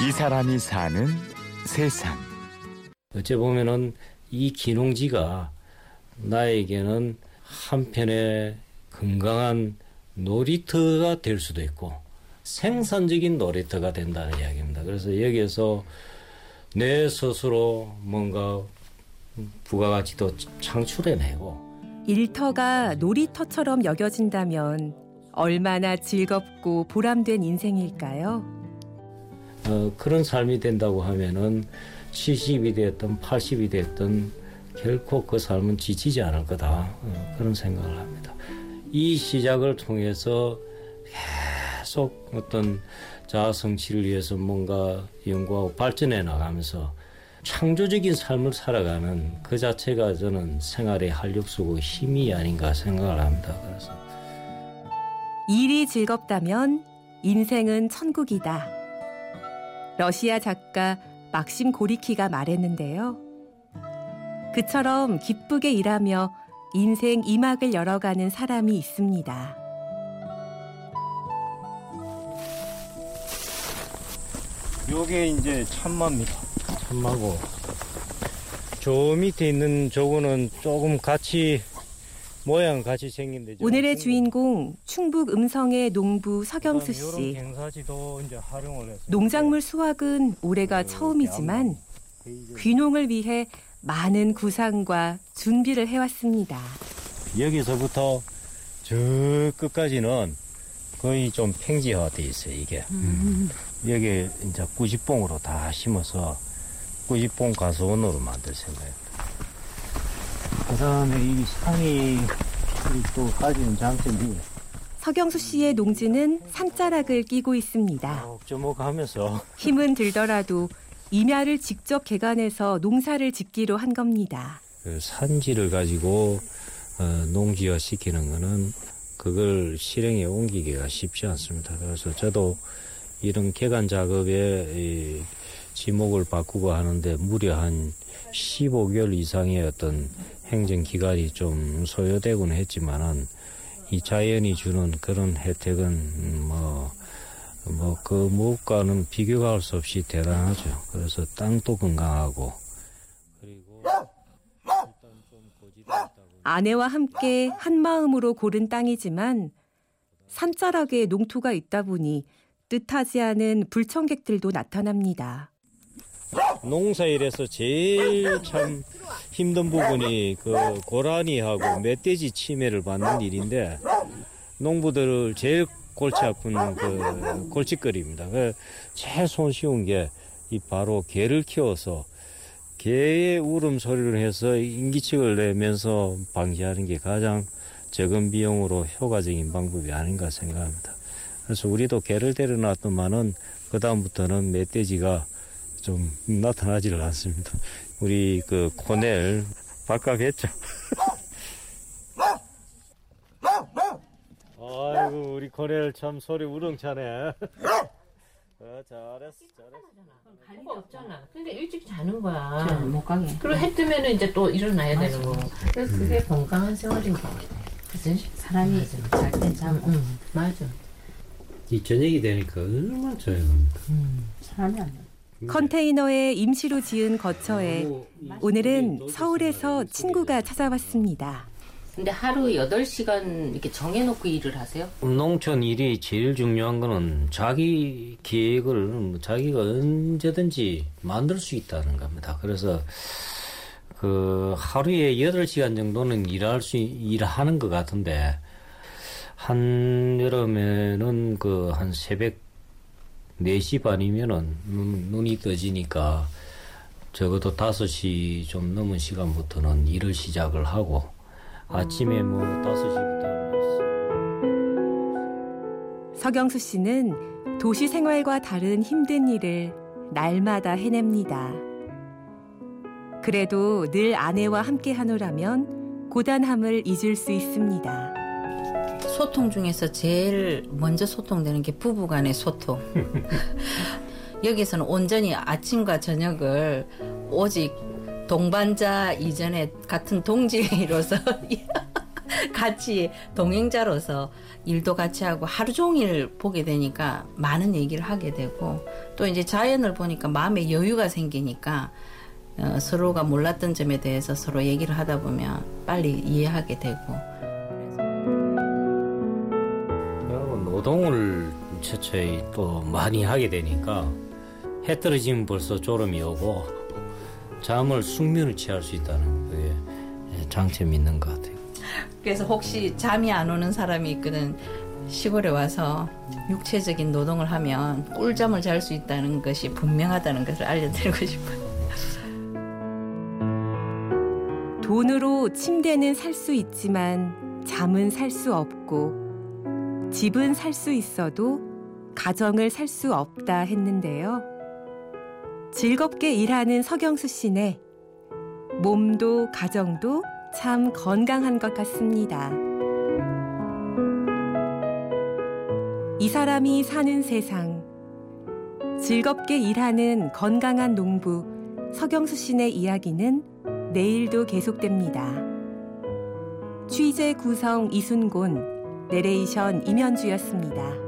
이 사람이 사는 세상. 어째 보면은 이 기농지가 나에게는 한편의 건강한 놀이터가 될 수도 있고 생산적인 놀이터가 된다는 이야기입니다. 그래서 여기에서 내 스스로 뭔가 부가가치도 창출해내고 일터가 놀이터처럼 여겨진다면 얼마나 즐겁고 보람된 인생일까요? 어, 그런 삶이 된다고 하면은 70이 됐든 80이 됐든 결코 그 삶은 지치지 않을 거다 어, 그런 생각을 합니다. 이 시작을 통해서 계속 어떤 자아 성취를 위해서 뭔가 연구하고 발전해 나가면서 창조적인 삶을 살아가는 그 자체가 저는 생활의 활력소고 힘이 아닌가 생각을 합니다. 그래서 일이 즐겁다면 인생은 천국이다. 러시아 작가 막심 고리키가 말했는데요. 그처럼 기쁘게 일하며 인생 이막을 열어가는 사람이 있습니다. 요게 이제 참마입니다. 참마고 저 밑에 있는 저거는 조금 같이 모양 같이 생긴데 오늘의 주인공 충북 음성의 농부 서경수 씨. 농작물 수확은 올해가 처음이지만 귀농을 위해 많은 구상과 준비를 해왔습니다. 여기서부터 저 끝까지는 거의 좀 평지화돼 있어요 이게. 음. 여기 이제 꾸지뽕으로 다 심어서 꾸지뽕 가수원으로 만들 생각입니다. 그 다음에 이 산이 또 가지는 장점이 서경수 씨의 농지는 산자락을 끼고 있습니다. 조목하면서 힘은 들더라도 임야를 직접 개간해서 농사를 짓기로 한 겁니다. 그 산지를 가지고 어, 농지화 시키는 거는 그걸 실행에 옮기기가 쉽지 않습니다. 그래서 저도 이런 개간 작업에 지목을 바꾸고 하는데 무려 한 15개월 이상의 어떤 행정 기간이 좀 소요되곤 했지만은 이 자연이 주는 그런 혜택은 뭐, 뭐, 그 무엇과는 비교가 할수 없이 대단하죠. 그래서 땅도 건강하고, 그리고 아내와 함께 한 마음으로 고른 땅이지만 산자락에 농토가 있다 보니 뜻하지 않은 불청객들도 나타납니다. 농사일에서 제일 참 힘든 부분이 그 고라니하고 멧돼지 치매를 받는 일인데 농부들을 제일 골치 아픈 그 골칫거리입니다. 그 제일 손쉬운 게 이 바로 개를 키워서 개의 울음 소리를 해서 인기척을 내면서 방지하는 게 가장 적은 비용으로 효과적인 방법이 아닌가 생각합니다. 그래서 우리도 개를 데려놨더만은 그 다음부터는 멧돼지가 좀 나타나지를 않습니다. 우리 그 코넬 바깥했죠. 아이고 우리 코넬 참 소리 우렁차네. 어, 잘했어, 잘했어. 가리가 없잖아. 근데 일찍 자는 거야. 못 가게. 그리고 해 뜨면은 이제 또 일어나야 되는 거. 그래서 그게 건강한 생활인 거 같아. 그치? 사람이 잘땐 잠. 응, 맞아. 이 저녁이 되니까 얼마나 조용합니까. 사람이 안 돼. 컨테이너에 임시로 지은 거처에 오늘은 서울에서 친구가 찾아왔습니다. 근데 하루 8시간 이렇게 정해놓고 일을 하세요? 농촌 일이 제일 중요한 거는 자기 계획을 자기가 언제든지 만들 수 있다는 겁니다. 그래서 그 하루에 8시간 정도는 일할 수, 일하는 것 같은데 한 여름에는 그 한 새벽 4시 반이면은 눈, 눈이 떠지니까 적어도 5시 좀 넘은 시간부터는 일을 시작을 하고 아침에 뭐 5시부터 서경수 씨는 도시 생활과 다른 힘든 일을 날마다 해냅니다. 그래도 늘 아내와 함께 하노라면 고단함을 잊을 수 있습니다. 소통 중에서 제일 먼저 소통되는 게 부부 간의 소통. 여기서는 온전히 아침과 저녁을 오직 동반자 이전에 같은 동지로서 같이 동행자로서 일도 같이 하고 하루 종일 보게 되니까 많은 얘기를 하게 되고 또 이제 자연을 보니까 마음에 여유가 생기니까 어, 서로가 몰랐던 점에 대해서 서로 얘기를 하다 보면 빨리 이해하게 되고 노동을 처처히 또 많이 하게 되니까 해 떨어지면 벌써 졸음이 오고 잠을 숙면을 취할 수 있다는 그게 장점이 있는 것 같아요. 그래서 혹시 잠이 안 오는 사람이 있거든 시골에 와서 육체적인 노동을 하면 꿀잠을 잘 수 있다는 것이 분명하다는 것을 알려드리고 싶어요. 돈으로 침대는 살 수 있지만 잠은 살 수 없고 집은 살 수 있어도 가정을 살 수 없다 했는데요. 즐겁게 일하는 서경수 씨네 몸도 가정도 참 건강한 것 같습니다. 이 사람이 사는 세상 즐겁게 일하는 건강한 농부 서경수 씨네 이야기는 내일도 계속됩니다. 취재 구성 이순곤, 내레이션 임현주였습니다.